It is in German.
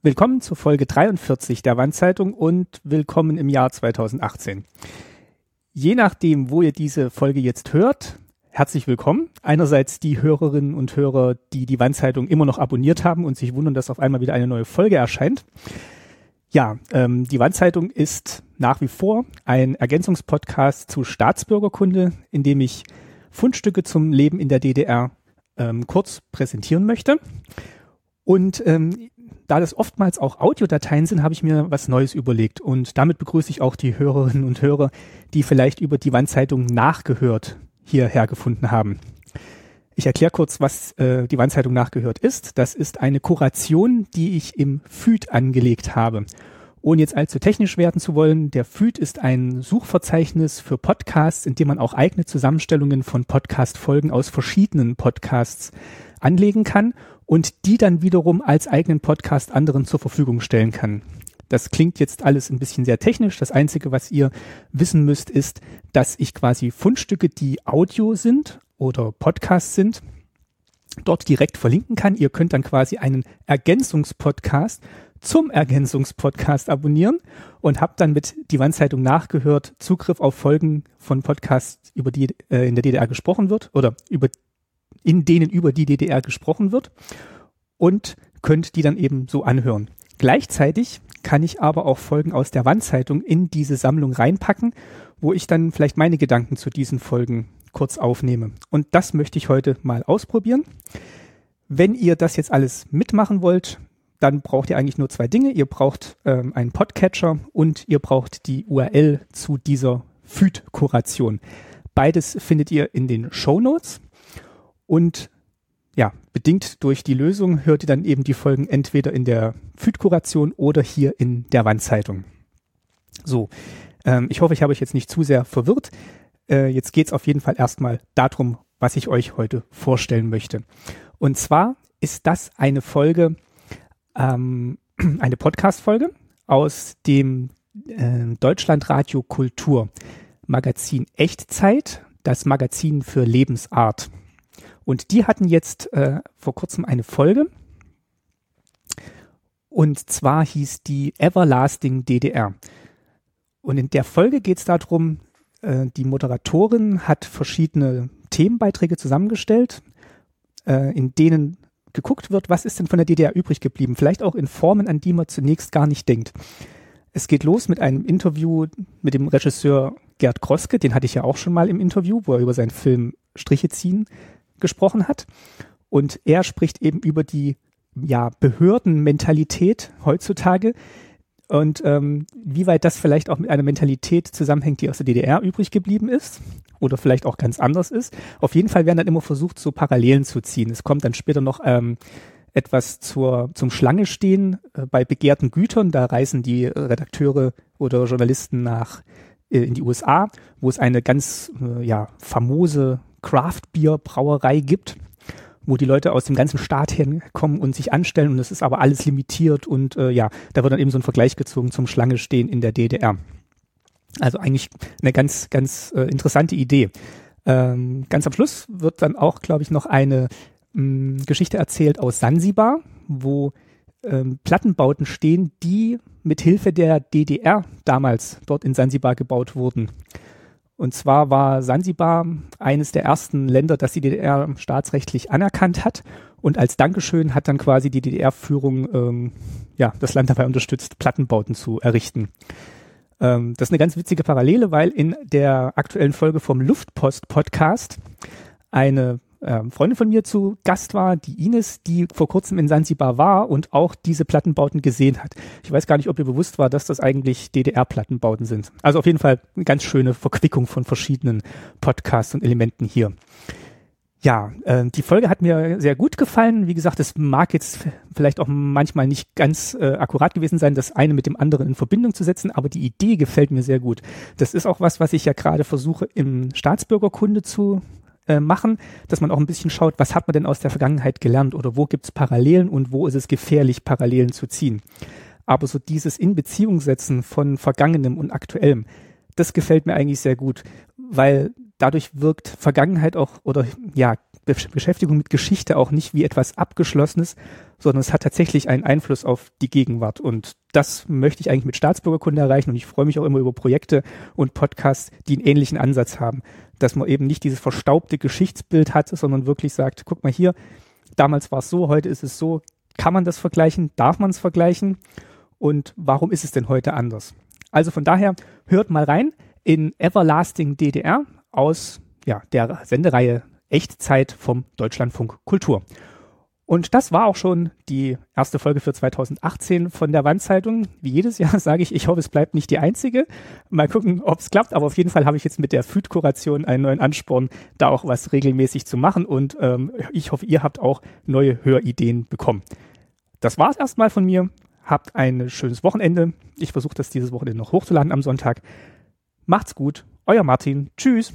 Willkommen zur Folge 43 der Wandzeitung und willkommen im Jahr 2018. Je nachdem, wo ihr diese Folge jetzt hört, herzlich willkommen. Einerseits die Hörerinnen und Hörer, die die Wandzeitung immer noch abonniert haben und sich wundern, dass auf einmal wieder eine neue Folge erscheint. Ja, ähm, die Wandzeitung ist nach wie vor ein Ergänzungspodcast zu Staatsbürgerkunde, in dem ich Fundstücke zum Leben in der DDR ähm, kurz präsentieren möchte. Und ähm, da das oftmals auch Audiodateien sind, habe ich mir was Neues überlegt. Und damit begrüße ich auch die Hörerinnen und Hörer, die vielleicht über die Wandzeitung nachgehört hierher gefunden haben. Ich erkläre kurz, was äh, die Wandzeitung nachgehört ist. Das ist eine Kuration, die ich im FÜD angelegt habe. Ohne jetzt allzu technisch werden zu wollen, der FÜD ist ein Suchverzeichnis für Podcasts, in dem man auch eigene Zusammenstellungen von Podcast-Folgen aus verschiedenen Podcasts anlegen kann und die dann wiederum als eigenen Podcast anderen zur Verfügung stellen kann. Das klingt jetzt alles ein bisschen sehr technisch. Das Einzige, was ihr wissen müsst, ist, dass ich quasi Fundstücke, die Audio sind oder Podcasts sind, dort direkt verlinken kann. Ihr könnt dann quasi einen Ergänzungspodcast zum Ergänzungspodcast abonnieren und habt dann mit die Wandzeitung nachgehört Zugriff auf Folgen von Podcasts, über die äh, in der DDR gesprochen wird oder über in denen über die DDR gesprochen wird und könnt die dann eben so anhören. Gleichzeitig kann ich aber auch Folgen aus der Wandzeitung in diese Sammlung reinpacken, wo ich dann vielleicht meine Gedanken zu diesen Folgen kurz aufnehme. Und das möchte ich heute mal ausprobieren. Wenn ihr das jetzt alles mitmachen wollt, dann braucht ihr eigentlich nur zwei Dinge. Ihr braucht ähm, einen Podcatcher und ihr braucht die URL zu dieser FÜD-Kuration. Beides findet ihr in den Show Notes. Und ja, bedingt durch die Lösung hört ihr dann eben die Folgen entweder in der FÜD-Kuration oder hier in der Wandzeitung. So, ähm, ich hoffe, ich habe euch jetzt nicht zu sehr verwirrt. Äh, jetzt geht es auf jeden Fall erstmal darum, was ich euch heute vorstellen möchte. Und zwar ist das eine Folge, ähm, eine Podcast-Folge aus dem äh, Deutschlandradio Kultur Magazin Echtzeit, das Magazin für Lebensart. Und die hatten jetzt äh, vor kurzem eine Folge. Und zwar hieß die Everlasting DDR. Und in der Folge geht es darum, äh, die Moderatorin hat verschiedene Themenbeiträge zusammengestellt, äh, in denen geguckt wird, was ist denn von der DDR übrig geblieben. Vielleicht auch in Formen, an die man zunächst gar nicht denkt. Es geht los mit einem Interview mit dem Regisseur Gerd Kroske, den hatte ich ja auch schon mal im Interview, wo er über seinen Film Striche ziehen gesprochen hat. Und er spricht eben über die ja, Behördenmentalität heutzutage und ähm, wie weit das vielleicht auch mit einer Mentalität zusammenhängt, die aus der DDR übrig geblieben ist oder vielleicht auch ganz anders ist. Auf jeden Fall werden dann immer versucht, so Parallelen zu ziehen. Es kommt dann später noch ähm, etwas zur, zum Schlange stehen äh, bei begehrten Gütern. Da reisen die Redakteure oder Journalisten nach äh, in die USA, wo es eine ganz äh, ja, famose Craft-Bier-Brauerei gibt, wo die Leute aus dem ganzen Staat herkommen und sich anstellen und es ist aber alles limitiert und äh, ja, da wird dann eben so ein Vergleich gezogen zum Schlange stehen in der DDR. Also eigentlich eine ganz, ganz äh, interessante Idee. Ähm, ganz am Schluss wird dann auch, glaube ich, noch eine mh, hm, Geschichte erzählt aus Sansibar, wo ähm, Plattenbauten stehen, die mit Hilfe der DDR damals dort in Sansibar gebaut wurden. Und zwar war Sansibar eines der ersten Länder, das die DDR staatsrechtlich anerkannt hat. Und als Dankeschön hat dann quasi die DDR-Führung ähm, ja, das Land dabei unterstützt, Plattenbauten zu errichten. Ähm, das ist eine ganz witzige Parallele, weil in der aktuellen Folge vom Luftpost-Podcast eine ähm, Freundin von mir zu Gast war, die Ines, die vor kurzem in Sansibar war und auch diese Plattenbauten gesehen hat. Ich weiß gar nicht, ob ihr bewusst war, dass das eigentlich DDR-Plattenbauten sind. Also auf jeden Fall eine ganz schöne Verquickung von verschiedenen Podcasts und Elementen hier. Ja, äh, die Folge hat mir sehr gut gefallen. Wie gesagt, es mag jetzt vielleicht auch manchmal nicht ganz äh, akkurat gewesen sein, das eine mit dem anderen in Verbindung zu setzen, aber die Idee gefällt mir sehr gut. Das ist auch was, was ich ja gerade versuche im Staatsbürgerkunde zu äh, machen, dass man auch ein bisschen schaut, was hat man denn aus der Vergangenheit gelernt oder wo gibt es Parallelen und wo ist es gefährlich, Parallelen zu ziehen. Aber so dieses in Beziehung setzen von Vergangenem und Aktuellem, das gefällt mir eigentlich sehr gut, weil dadurch wirkt Vergangenheit auch oder ja, Be Beschäftigung mit Geschichte auch nicht wie etwas Abgeschlossenes, sondern es hat tatsächlich einen Einfluss auf die Gegenwart. Und das möchte ich eigentlich mit Staatsbürgerkunde erreichen. Und ich freue mich auch immer über Projekte und Podcasts, die einen ähnlichen Ansatz haben. Dass man eben nicht dieses verstaubte Geschichtsbild hat, sondern wirklich sagt, guck mal hier, damals war es so, heute ist es so. Kann man das vergleichen? Darf man es vergleichen? Und warum ist es denn heute anders? Also von daher, hört mal rein in Everlasting DDR aus ja, der Sendereihe Echtzeit vom Deutschlandfunk Kultur. Und das war auch schon die erste Folge für 2018 von der Wandzeitung. Wie jedes Jahr sage ich, ich hoffe, es bleibt nicht die einzige. Mal gucken, ob es klappt. Aber auf jeden Fall habe ich jetzt mit der Food-Kuration einen neuen Ansporn, da auch was regelmäßig zu machen. Und ähm, ich hoffe, ihr habt auch neue Hörideen bekommen. Das war es erstmal von mir. Habt ein schönes Wochenende. Ich versuche das dieses Wochenende noch hochzuladen am Sonntag. Macht's gut. Euer Martin. Tschüss.